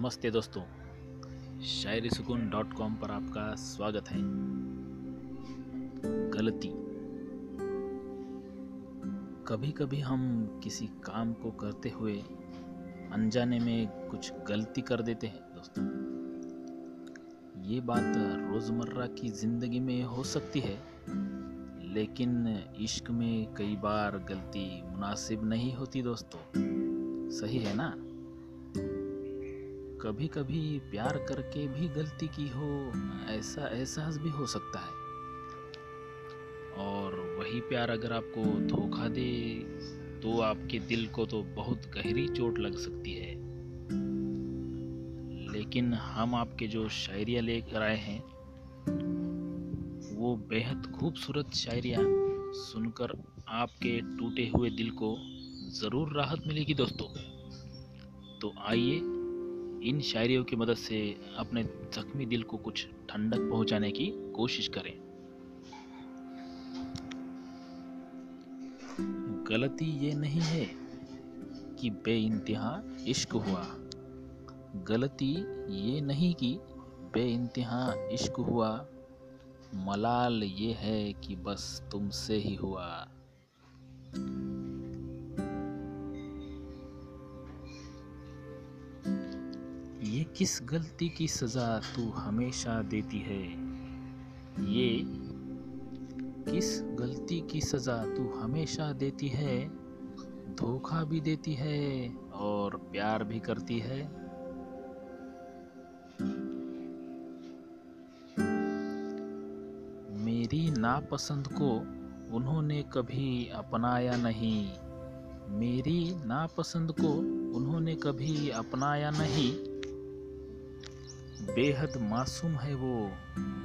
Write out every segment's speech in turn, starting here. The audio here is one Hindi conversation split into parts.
नमस्ते दोस्तों। शायरी सुकून डॉट कॉम पर आपका स्वागत है। गलती। कभी कभी हम किसी काम को करते हुए अनजाने में कुछ गलती कर देते हैं दोस्तों। ये बात रोज़मर्रा की ज़िंदगी में हो सकती है, लेकिन इश्क में कई बार गलती मुनासिब नहीं होती दोस्तों। सही है ना? कभी कभी प्यार करके भी गलती की हो, ऐसा एहसास भी हो सकता है। और वही प्यार अगर आपको धोखा दे तो आपके दिल को तो बहुत गहरी चोट लग सकती है। लेकिन हम आपके जो शायरियाँ लेकर आए हैं, वो बेहद खूबसूरत शायरियाँ सुनकर आपके टूटे हुए दिल को ज़रूर राहत मिलेगी दोस्तों। तो आइए इन शायरियों की मदद से अपने जख्मी दिल को कुछ ठंडक पहुँचाने की कोशिश करें। गलती ये नहीं है कि बे इंतहा इश्क हुआ। गलती ये नहीं कि बे इंतहा इश्क हुआ। मलाल ये है कि बस तुमसे ही हुआ। ये किस गलती की सज़ा तू हमेशा देती है? ये किस गलती की सज़ा तू हमेशा देती है? धोखा भी देती है और प्यार भी करती है। मेरी नापसंद को उन्होंने कभी अपनाया नहीं। मेरी नापसंद को उन्होंने कभी अपनाया नहीं। बेहद मासूम है वो,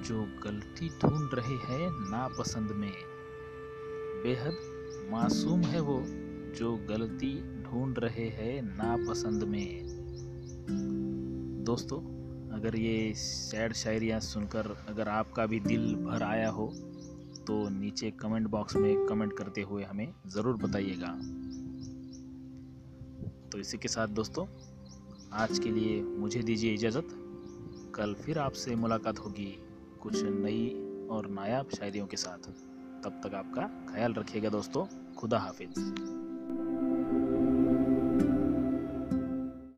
जो गलती ढूंढ रहे हैं नापसंद में। बेहद मासूम है वो, जो गलती ढूंढ रहे हैं नापसंद में। दोस्तों, अगर ये सैड शायरियाँ सुनकर अगर आपका भी दिल भर आया हो तो नीचे कमेंट बॉक्स में कमेंट करते हुए हमें ज़रूर बताइएगा। तो इसी के साथ दोस्तों, आज के लिए मुझे दीजिए इजाज़त। कल फिर आपसे मुलाकात होगी कुछ नई और नायाब शायरियों के साथ। तब तक आपका ख्याल रखिएगा दोस्तों, खुदा हाफिज़।